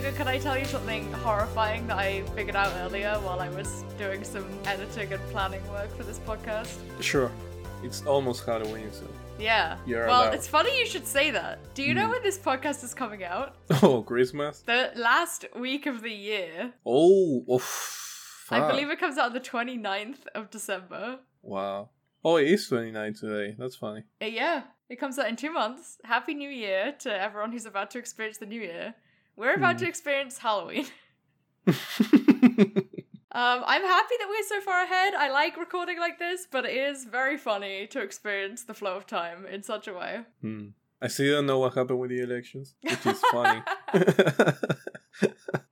Diego, can I tell you something horrifying that I figured out earlier while I was doing some editing and planning work for this podcast? Sure. It's almost Halloween, so. Yeah. You're well, allowed. it's funny you should say that. Do you know Hmm. when this podcast is coming out? Oh, Christmas? The last week of the year. Oh, oof. I believe it comes out on the 29th of December. Wow. Oh, it is 29 today. That's funny. Uh, yeah, it comes out in two months. Happy New Year to everyone who's about to experience the New Year. We're about Hmm. to experience Halloween. Um, I'm happy that we're so far ahead. I like recording like this, but it is very funny to experience the flow of time in such a way. Hmm. I still don't know what happened with the elections, which is funny.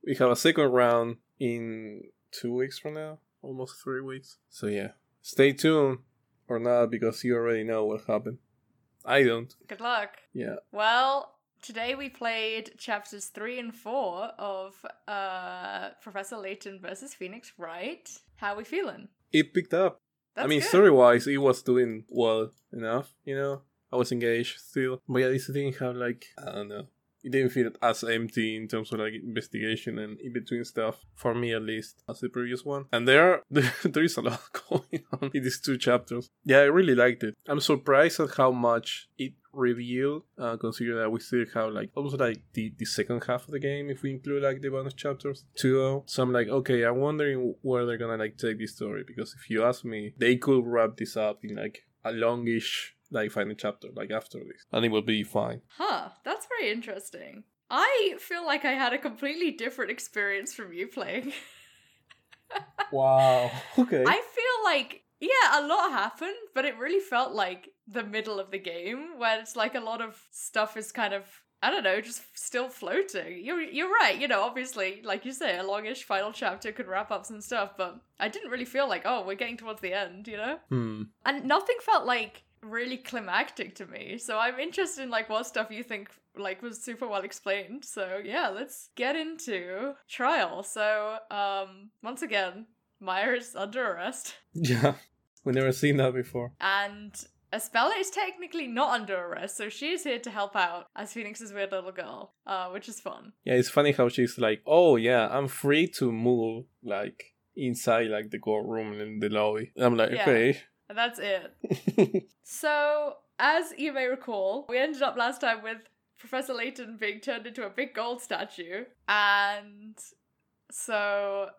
we have a second round in two weeks from now, almost three weeks. So yeah, stay tuned or not because you already know what happened. I don't. Good luck. Yeah. Well, today we played chapters three and four of uh, Professor Layton versus Phoenix Wright. How we feeling? It picked up. That's I mean, good. story wise, it was doing well enough, you know. I was engaged still, but yeah, this didn't have like I don't know. It didn't feel as empty in terms of like investigation and in between stuff for me at least as the previous one. And there, there is a lot going on in these two chapters. Yeah, I really liked it. I'm surprised at how much it revealed, uh, considering that we still have like almost like the, the second half of the game if we include like the bonus chapters to go. So I'm like, okay, I'm wondering where they're gonna like take this story because if you ask me, they could wrap this up in like a longish like final chapter like after this, and it will be fine. Huh, that's very interesting. I feel like I had a completely different experience from you playing. Wow. Okay. I feel like yeah, a lot happened, but it really felt like the middle of the game where it's like a lot of stuff is kind of I don't know, just still floating. You're you're right, you know, obviously, like you say, a longish final chapter could wrap up some stuff, but I didn't really feel like, oh, we're getting towards the end, you know? Hmm. And nothing felt like really climactic to me. So I'm interested in like what stuff you think like was super well explained. So yeah, let's get into trial. So um once again, Maya is under arrest. Yeah. We never seen that before. And Espella is technically not under arrest, so she is here to help out as Phoenix's weird little girl, uh, which is fun. Yeah, it's funny how she's like, "Oh yeah, I'm free to move like inside like the courtroom and the lobby." I'm like, Yeah. okay. And that's it. So, as you may recall, we ended up last time with Professor Layton being turned into a big gold statue. And so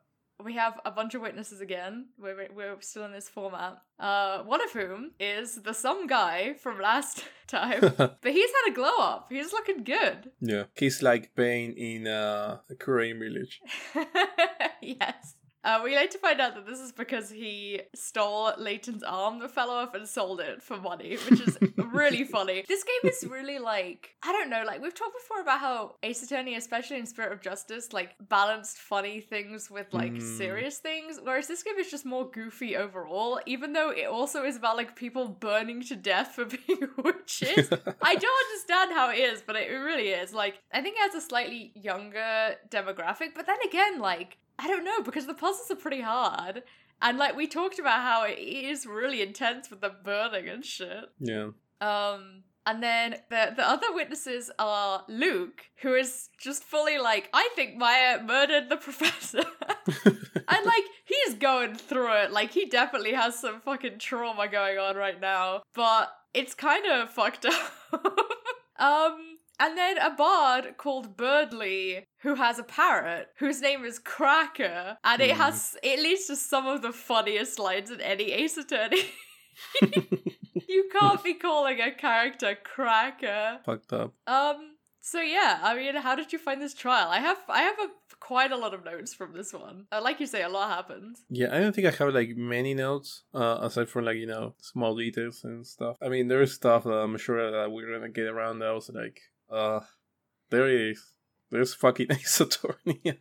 we have a bunch of witnesses again. We're, we're still in this format. Uh, one of whom is the some guy from last time. but he's had a glow up. He's looking good. yeah, he's like Bane in uh, a Korean village. yes. Uh, we later find out that this is because he stole Layton's arm that fell off and sold it for money, which is really funny. This game is really like, I don't know, like we've talked before about how Ace Attorney, especially in Spirit of Justice, like balanced funny things with like Mm. serious things, whereas this game is just more goofy overall, even though it also is about like people burning to death for being witches. I don't understand how it is, but it really is. Like, I think it has a slightly younger demographic, but then again, like, I don't know, because the puzzles are pretty hard. And like we talked about how it is really intense with the burning and shit. yeah. Um and then the the other witnesses are Luke, who is just fully like, I think Maya murdered the professor. and like he's going through it. Like he definitely has some fucking trauma going on right now. But it's kind of fucked up. um and then a bard called Birdley who has a parrot whose name is Cracker, and it Hmm. has it leads to some of the funniest lines in any Ace Attorney. you can't be calling a character Cracker. Fucked up. Um. So yeah, I mean, how did you find this trial? I have I have a quite a lot of notes from this one. Uh, like you say, a lot happens. Yeah, I don't think I have like many notes uh, aside from like you know small details and stuff. I mean, there is stuff that I'm sure that we're gonna get around. That was like, uh, there is. There's fucking Ace Attorney.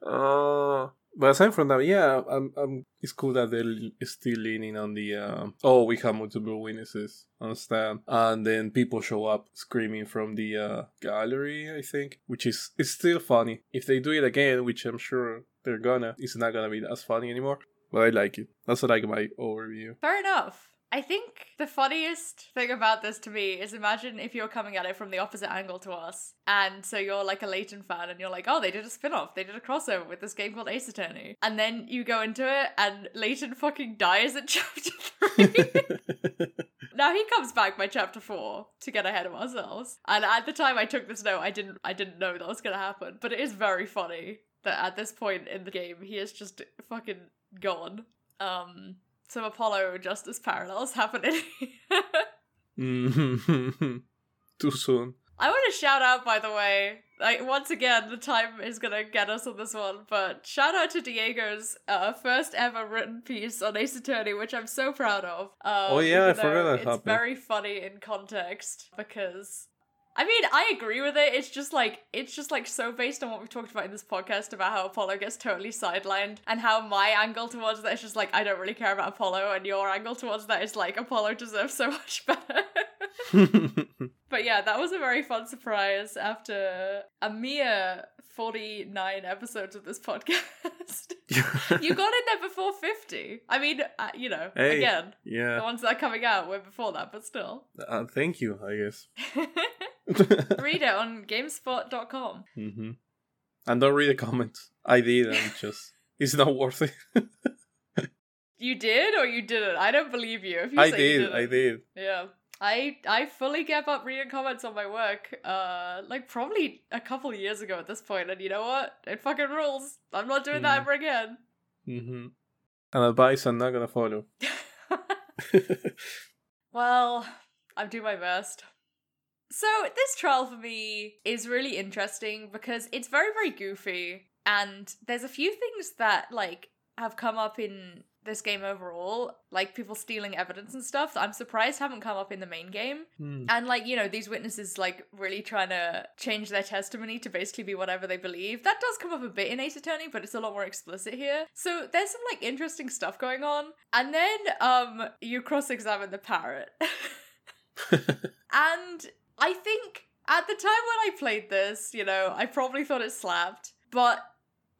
Uh, but aside from that, yeah, I'm, I'm, it's cool that they're still leaning on the, um, oh, we have multiple witnesses on stand. And then people show up screaming from the uh, gallery, I think, which is it's still funny. If they do it again, which I'm sure they're gonna, it's not gonna be as funny anymore. But I like it. That's like my overview. Fair enough. I think the funniest thing about this to me is imagine if you're coming at it from the opposite angle to us. And so you're like a Layton fan and you're like, oh, they did a spin off. They did a crossover with this game called Ace Attorney. And then you go into it and Layton fucking dies at chapter three. now he comes back by chapter four to get ahead of ourselves. And at the time I took this note, I didn't I didn't know that was gonna happen. But it is very funny that at this point in the game he is just fucking gone. Um some Apollo Justice parallels happening. Mhm. Too soon. I want to shout out, by the way, like once again, the time is gonna get us on this one, but shout out to Diego's uh, first ever written piece on Ace Attorney, which I'm so proud of. Um, Oh, yeah, I forgot that It's happened. very funny in context because. I mean, I agree with it. It's just like it's just like so based on what we've talked about in this podcast about how Apollo gets totally sidelined and how my angle towards that is just like I don't really care about Apollo and your angle towards that is like Apollo deserves so much better. But yeah, that was a very fun surprise after a mere 49 episodes of this podcast. you got in there before 50. I mean, uh, you know, Hey. again, the ones that are coming out were before that, but still. Uh, thank you, I guess. Read it on gamespot.com. hmm And don't read the comments. I did, and just it's not worth it. You did or you didn't? I don't believe you. If you I say you did, didn't. I did. Yeah. I I fully gave up reading comments on my work, uh, like probably a couple years ago at this point, and you know what? It fucking rules. I'm not doing that Mm. ever again. hmm An advice I'm not gonna follow. well, I'm doing my best. So, this trial for me is really interesting because it's very, very goofy, and there's a few things that, like, have come up in this game overall, like people stealing evidence and stuff, I'm surprised haven't come up in the main game. Hmm. And like, you know, these witnesses like really trying to change their testimony to basically be whatever they believe. That does come up a bit in Ace Attorney, but it's a lot more explicit here. So there's some like interesting stuff going on. And then um you cross-examine the parrot. and I think at the time when I played this, you know, I probably thought it slapped, but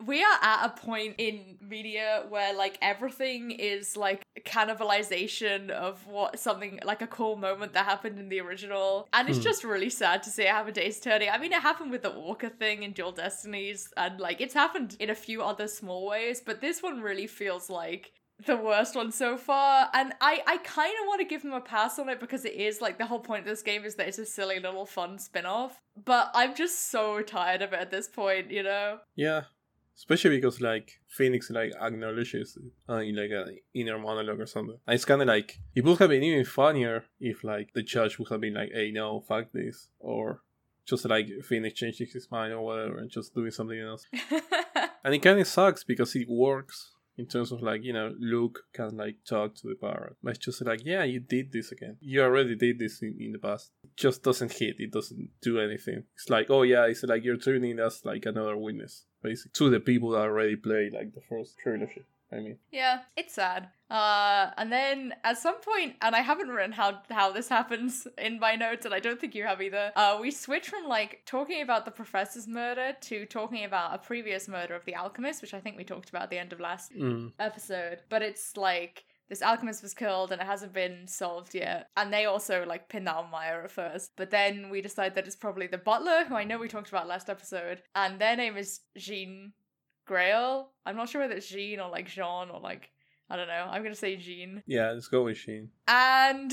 we are at a point in media where like everything is like cannibalization of what something like a cool moment that happened in the original and it's Hmm. just really sad to see it happen to Ace Attorney. I mean it happened with the walker thing in Dual Destinies and like it's happened in a few other small ways but this one really feels like the worst one so far and i i kind of want to give them a pass on it because it is like the whole point of this game is that it's a silly little fun spin-off but i'm just so tired of it at this point you know yeah. Especially because like Phoenix like acknowledges it uh, in like an inner monologue or something. And it's kinda like it would have been even funnier if like the judge would have been like, hey no, fuck this or just like Phoenix changing his mind or whatever and just doing something else. And it kinda sucks because it works in terms of like, you know, Luke can like talk to the parrot. But it's just like, yeah, you did this again. You already did this in, in the past. It just doesn't hit, it doesn't do anything. It's like, oh yeah, it's like you're turning us like another witness, basically. To the people that already played like the first trilogy. I mean. Yeah, it's sad. Uh, and then at some point, and I haven't written how how this happens in my notes, and I don't think you have either. Uh, we switch from like talking about the professor's murder to talking about a previous murder of the alchemist, which I think we talked about at the end of last Mm. episode. But it's like this alchemist was killed and it hasn't been solved yet. And they also like pin that on Maya at first. But then we decide that it's probably the butler, who I know we talked about last episode, and their name is Jean Greyerl. I'm not sure whether it's Jean or like Jean or like I don't know. I'm gonna say Jean. Yeah, let's go with Jean. And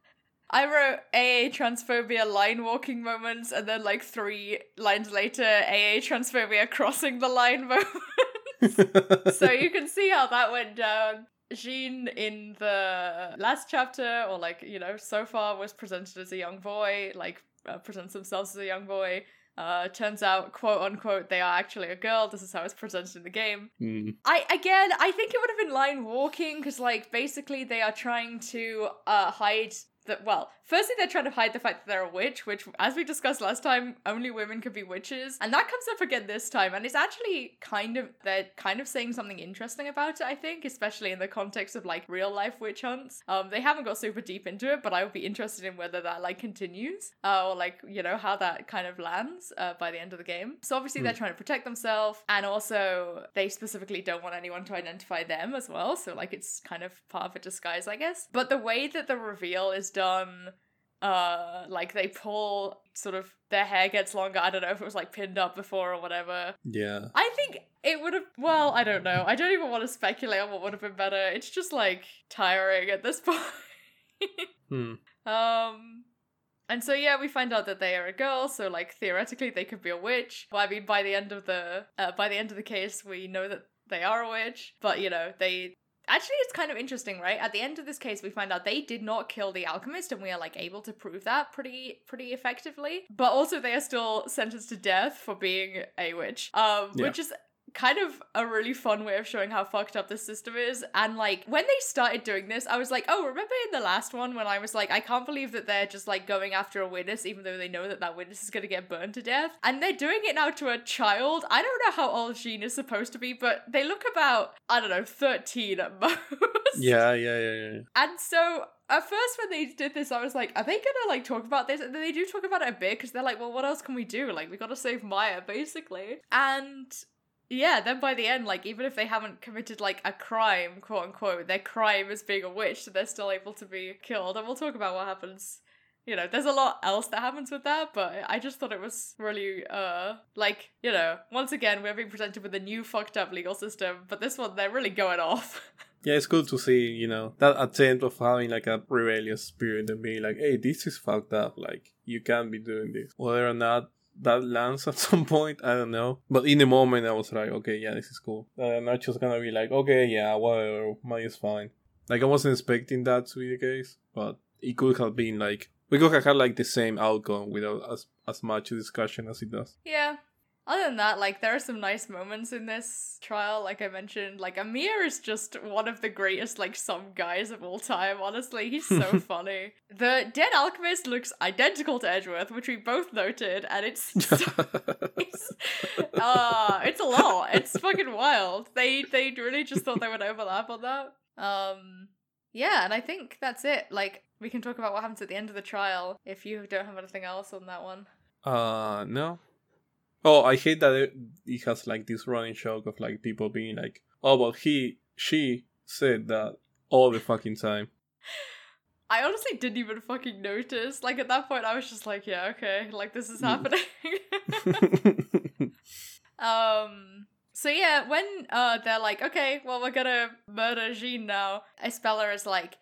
I wrote AA transphobia line walking moments, and then like three lines later, AA transphobia crossing the line moments. so you can see how that went down. Jean in the last chapter, or like, you know, so far was presented as a young boy, like, uh, presents themselves as a young boy. Uh, turns out, quote unquote, they are actually a girl. This is how it's presented in the game. Mm. I again, I think it would have been line walking because, like, basically they are trying to uh, hide that well, firstly they're trying to hide the fact that they're a witch, which as we discussed last time, only women could be witches. And that comes up again this time. And it's actually kind of they're kind of saying something interesting about it, I think, especially in the context of like real life witch hunts. Um they haven't got super deep into it, but I would be interested in whether that like continues. Uh, or like, you know, how that kind of lands uh, by the end of the game. So obviously they're trying to protect themselves and also they specifically don't want anyone to identify them as well. So like it's kind of part of a disguise, I guess. But the way that the reveal is done uh like they pull sort of their hair gets longer i don't know if it was like pinned up before or whatever. Yeah. i think it would have well i don't know. I don't even want to speculate on what would have been better. It's just like tiring at this point. Hmm. um and so yeah we find out that they are a girl so like theoretically they could be a witch. Well, i mean by the end of the uh, by the end of the case we know that they are a witch. But you know they Actually, it's kind of interesting, right? At the end of this case, we find out they did not kill the alchemist, and we are like able to prove that pretty pretty effectively. But also, they are still sentenced to death for being a witch, um, Yeah. which is kind of a really fun way of showing how fucked up this system is. And like when they started doing this, I was like, oh, remember in the last one when I was like, I can't believe that they're just like going after a witness, even though they know that that witness is gonna get burned to death. And they're doing it now to a child. I don't know how old Jean is supposed to be, but they look about I don't know, thirteen at most. Yeah, yeah, yeah, yeah. yeah. And so at first when they did this, I was like, are they gonna like talk about this? And they do talk about it a bit because they're like, well, what else can we do? Like, we gotta save Maya, basically. And yeah, then by the end, like, even if they haven't committed like a crime, quote unquote, their crime is being a witch, so they're still able to be killed. And we'll talk about what happens. You know, there's a lot else that happens with that, but I just thought it was really, uh, like, you know, once again, we're being presented with a new fucked up legal system, but this one, they're really going off. Yeah, it's cool to see, you know, that attempt of having like a rebellious spirit and being like, hey, this is fucked up. Like, you can't be doing this. Whether or not that lands at some point, I don't know. But in the moment, I was like, okay, yeah, this is cool. Uh, not just gonna be like, okay, yeah, whatever, money is fine. Like, I wasn't expecting that to be the case, but it could have been like, we could have had like the same outcome without as, as much discussion as it does. Yeah. Other than that, like there are some nice moments in this trial, like I mentioned. Like Emeer is just one of the greatest, like some guys of all time, honestly. He's so funny. The dead alchemist looks identical to Edgeworth, which we both noted, and it's it's uh it's a lot. It's fucking wild. They they really just thought they would overlap on that. Um yeah, and I think that's it. Like we can talk about what happens at the end of the trial if you don't have anything else on that one. Uh, no. Oh, I hate that it, it has like this running joke of like people being like, oh, but he, she said that all the fucking time. I honestly didn't even fucking notice. Like at that point, I was just like, yeah, okay, like this is happening. um. So yeah, when uh they're like, okay, well we're gonna murder Jean now. Espella is like,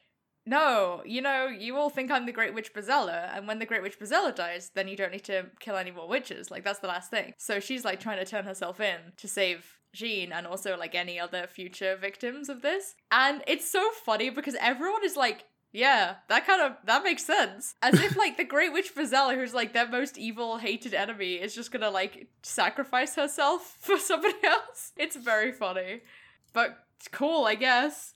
no, you know, you all think I'm the Great Witch Bezella, and when the Great Witch Bezella dies, then you don't need to kill any more witches. Like that's the last thing. So she's like trying to turn herself in to save Jean and also like any other future victims of this. And it's so funny because everyone is like, yeah, that kind of that makes sense. As if like the Great Witch Bezella, who's like their most evil, hated enemy, is just gonna like sacrifice herself for somebody else. It's very funny, but cool, I guess.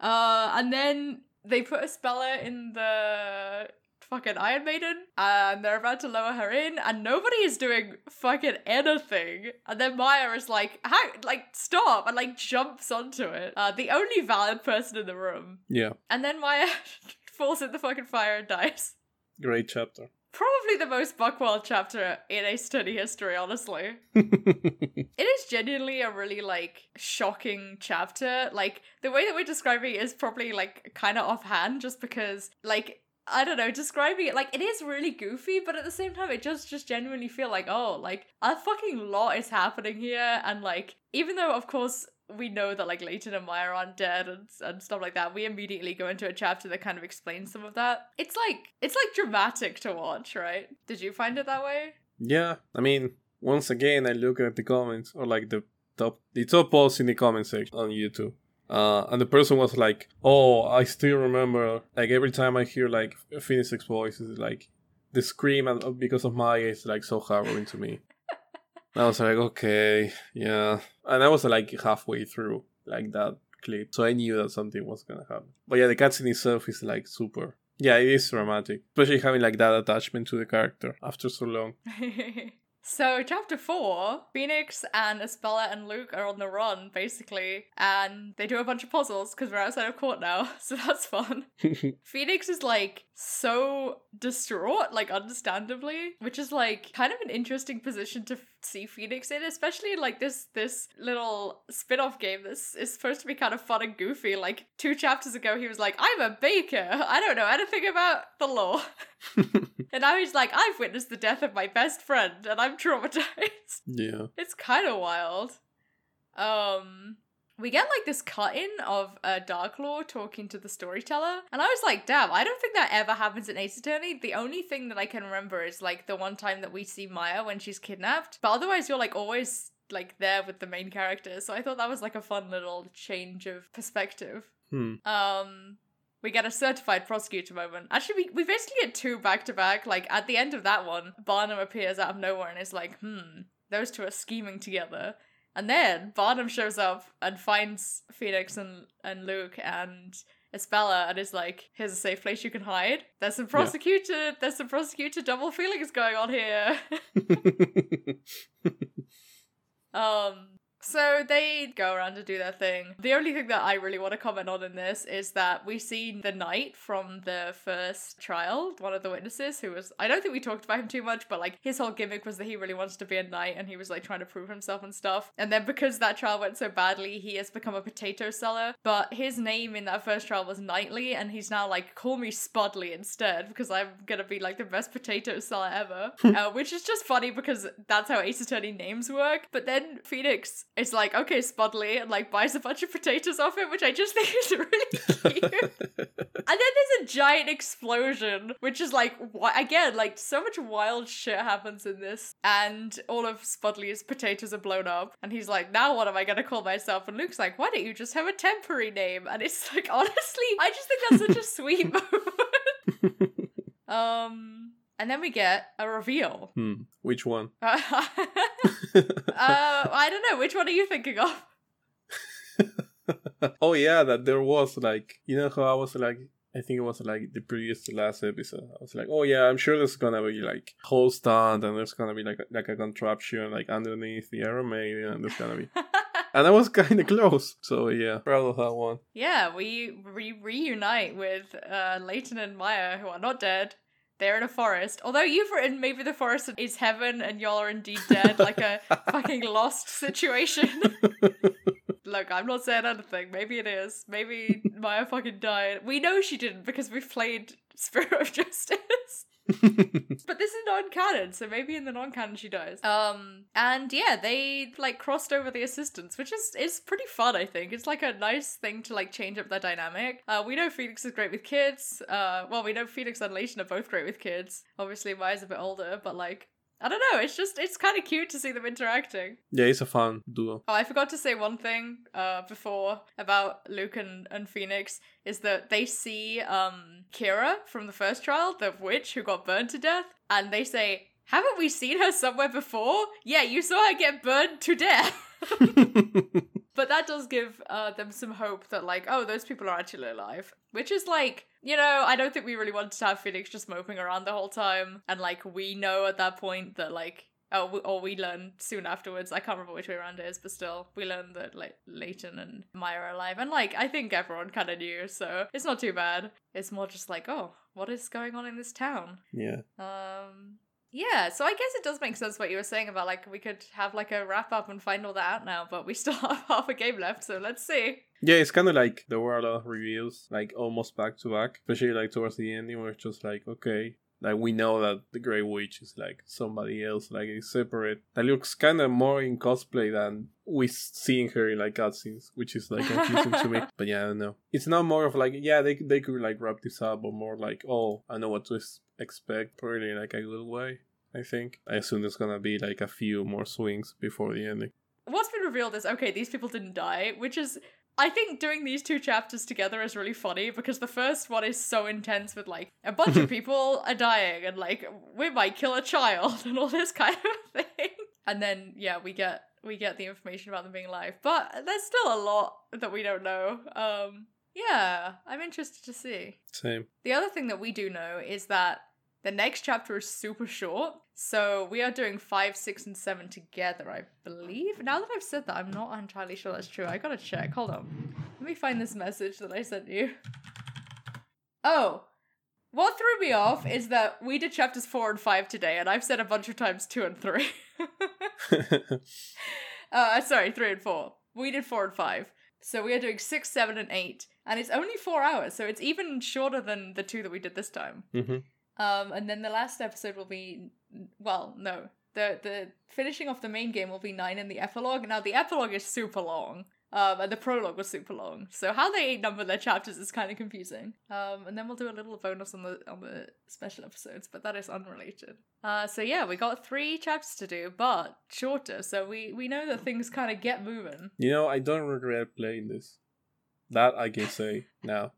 Uh, and then they put Espella in the fucking Iron Maiden, and they're about to lower her in, and nobody is doing fucking anything. And then Maya is like, "How? Like, stop!" and like jumps onto it. Uh, the only valid person in the room. yeah, And then Maya falls in the fucking fire and dies. great chapter. Probably the most Buckwild chapter in a study history, honestly. It is genuinely a really like shocking chapter. Like the way that we're describing it is probably like kind of offhand just because like I don't know, describing it like it is really goofy, but at the same time it just just genuinely feel like, oh, like a fucking lot is happening here and like even though of course we know that like Layton and Maya aren't dead and, and stuff like that. We immediately go into a chapter that kind of explains some of that. It's like it's like dramatic to watch, right? Did you find it that way? yeah, I mean, once again, I look at the comments or like the top, the top posts in the comment section on YouTube. Uh, and the person was like, "Oh, I still remember. Like every time I hear like Phoenix's voice, is like the scream and because of Maya is like so harrowing to me." I was like, "Okay, yeah." And I was like halfway through like that clip, so I knew that something was gonna happen. But yeah, the cutscene itself is like super Yeah, it is dramatic, especially having like that attachment to the character after so long. So, chapter four, Phoenix and Espella and Luke are on the run, basically, and they do a bunch of puzzles because we're outside of court now, so that's fun. Phoenix is like so distraught, like understandably, which is like kind of an interesting position to f- see Phoenix in, especially like this this little spin-off game This is supposed to be kind of fun and goofy. Like two chapters ago, he was like, "I'm a baker. I don't know anything about the law," and now he's like, "I've witnessed the death of my best friend, and I'm traumatized." yeah. It's kind of wild. Um, we get like this cut in of uh, Darklaw talking to the storyteller, and I was like, damn, I don't think that ever happens in Ace Attorney. The only thing that I can remember is like the one time that we see Maya when she's kidnapped, but otherwise, you're like always like there with the main character. So I thought that was like a fun little change of perspective. Hmm. Um, we get a certified prosecutor moment. Actually, we, we basically get two back to back. Like at the end of that one, Barnham appears out of nowhere and is like, hmm, those two are scheming together. And then Barnham shows up and finds Phoenix and, and Luke and Espella and is like, here's a safe place you can hide. There's some prosecutor, there's some prosecutor double feelings going on here. Um, so they go around to do their thing. The only thing that I really want to comment on in this is that we see the knight from the first trial, one of the witnesses, who was I don't think we talked about him too much, but like his whole gimmick was that he really wants to be a knight and he was like trying to prove himself and stuff. And then because that trial went so badly, he has become a potato seller. But his name in that first trial was Knightley, and he's now like, call me Spudley instead, because I'm gonna be like the best potato seller ever. uh, which is just funny because that's how Ace Attorney names work. But then Phoenix is like, okay, Spudley, and like buys a bunch of potatoes off him, which I just think is really cute. And then there's a giant explosion, which is like, why again, like so much wild shit happens in this, and all of Spudley's potatoes are blown up, and he's like, now what am I gonna call myself? And Luke's like, why don't you just have a temporary name? And it's like, honestly, I just think that's such a sweet moment. um, and then we get a reveal. hmm. Which one? Uh, I don't know. Which one are you thinking of? oh yeah, that there was like you know how I was like I think it was like the previous to last episode. I was like, oh yeah, I'm sure there's gonna be like whole stand and there's gonna be like a, like a contraption like underneath the Iron Maiden and there's gonna be and I was kind of close. So yeah, proud of that one. yeah, we re- reunite with uh, Layton and Maya, who are not dead. They're in a forest. Although you've written maybe the forest is heaven and y'all are indeed dead, like a fucking lost situation. Look, I'm not saying anything. Maybe it is. Maybe Maya fucking died. We know she didn't because we've played Spirit of Justice. But this is non-canon, so maybe in the non-canon she dies. Um, and yeah, they like crossed over the assistants, which is is pretty fun. I think it's like a nice thing to like change up their dynamic. Uh, we know Phoenix is great with kids. Uh, well, we know Phoenix and Layton are both great with kids. Obviously, Maya's a bit older, but like. I don't know. It's just it's kind of cute to see them interacting. yeah, it's a fun duo. Oh, I forgot to say one thing uh, before about Luke and, and Phoenix is that they see um, Kira from the first trial, the witch who got burned to death, and they say, Haven't we seen her somewhere before? Yeah, you saw her get burned to death. but that does give uh, them some hope that, like, oh, those people are actually alive. Which is like, you know, I don't think we really wanted to have Phoenix just moping around the whole time. And, like, we know at that point that, like, Oh, we- or we learn soon afterwards. I can't remember which way around it is, but still, we learn that like Layton and Maya are alive, and like I think everyone kind of knew, so it's not too bad. It's more just like, oh, what is going on in this town? yeah. Um, yeah. So I guess it does make sense what you were saying about like we could have like a wrap up and find all that out now, but we still have half a game left, so let's see. Yeah, it's kind of like there were a lot of reveals, like almost back to back, especially like towards the ending, where it's just like, okay, like we know that the Grey Witch is like somebody else, like it's separate. That looks kind of more in cosplay than we seeing her in like cutscenes, which is like confusing to me. But yeah, I don't know. It's not more of like, yeah, they they could like wrap this up, but more like, oh, I know what to expect, probably in, like a good way. I think. I assume there's gonna be like a few more swings before the ending. What's been revealed is okay, these people didn't die, which is I think doing these two chapters together is really funny because the first one is so intense with like a bunch of people are dying and like we might kill a child and all this kind of thing. And then yeah, we get we get the information about them being alive. But there's still a lot that we don't know. Um Yeah, I'm interested to see. Same. The other thing that we do know is that the next chapter is super short. So we are doing five, six, and seven together, I believe. Now that I've said that, I'm not entirely sure that's true. I gotta check. Hold on. Let me find this message that I sent you. Oh, what threw me off is that we did chapters four and five today, and I've said a bunch of times two and three. uh, sorry, three and four. We did four and five. So we are doing six, seven, and eight, and it's only four hours, so it's even shorter than the two that we did this time. hmm Um, and then the last episode will be, well, no, the the finishing off the main game will be nine in the epilogue. Now the epilogue is super long, um, and the prologue was super long. So how they number their chapters is kind of confusing. Um, and then we'll do a little bonus on the on the special episodes, but that is unrelated. Uh, so yeah, we got three chapters to do, but shorter. So we we know that things kind of get moving. You know, I don't regret playing this. That I can say now.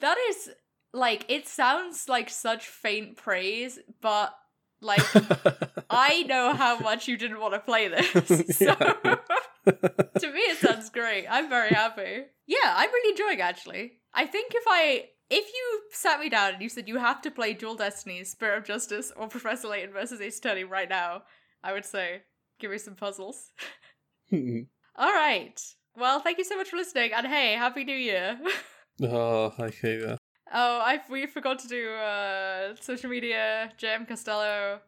That is like it sounds like such faint praise, but like I know how much you didn't want to play this. So to me it sounds great. I'm very happy. Yeah, I'm really enjoying actually. I think if I if you sat me down and you said you have to play Dual Destinies, Spirit of Justice, or Professor Layton versus Ace Attorney right now, I would say give me some puzzles. Alright. Well, thank you so much for listening, and hey, Happy New Year. oh, I hate that. Oh, I we forgot to do uh social media. JM Castello.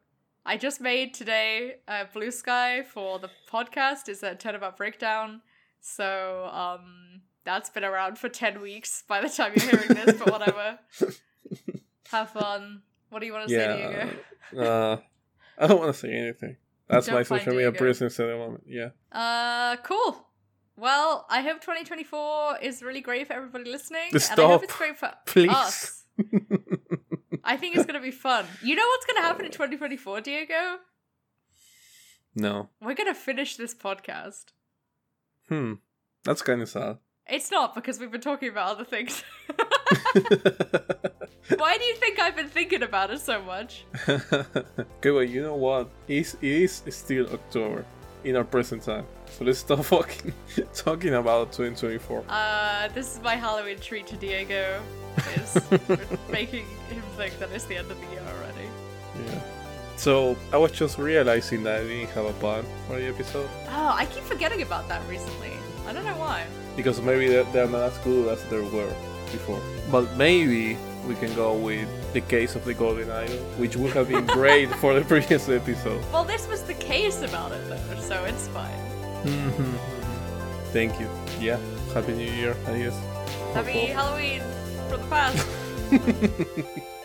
I just made today uh, Bluesky for the podcast. Is a ten about breakdown. So um that's been around for ten weeks by the time you're hearing this. but whatever. Have fun. What do you want to say, Diego? Yeah. uh, I don't want to say anything. That's Don't my social media presence at the moment. Yeah. Uh, cool. Well, I hope 2024 is really great for everybody listening, Just and I hope it's great for please. us. I think it's gonna be fun. You know what's gonna happen in 2024, Diego? no. We're gonna finish this podcast. Hmm. That's kind of sad. It's not because we've been talking about other things. Why do you think I've been thinking about it so much? okay, well, you know what? It is still October in our present time. So let's stop fucking talking about 2024. Uh, this is my Halloween treat to Diego. Is making him think that it's the end of the year already. Yeah. So I was just realizing that I didn't have a plan for the episode Oh, I keep forgetting about that recently. I don't know why. because maybe they're, they're not as good as they were before. But maybe we can go with the case of the Golden Idol, which would have been great for the previous episode. Well, this was the case about it though, so it's fine. Mm-hmm. Thank you. Yeah. Happy New Year, I guess. Happy Halloween from the past.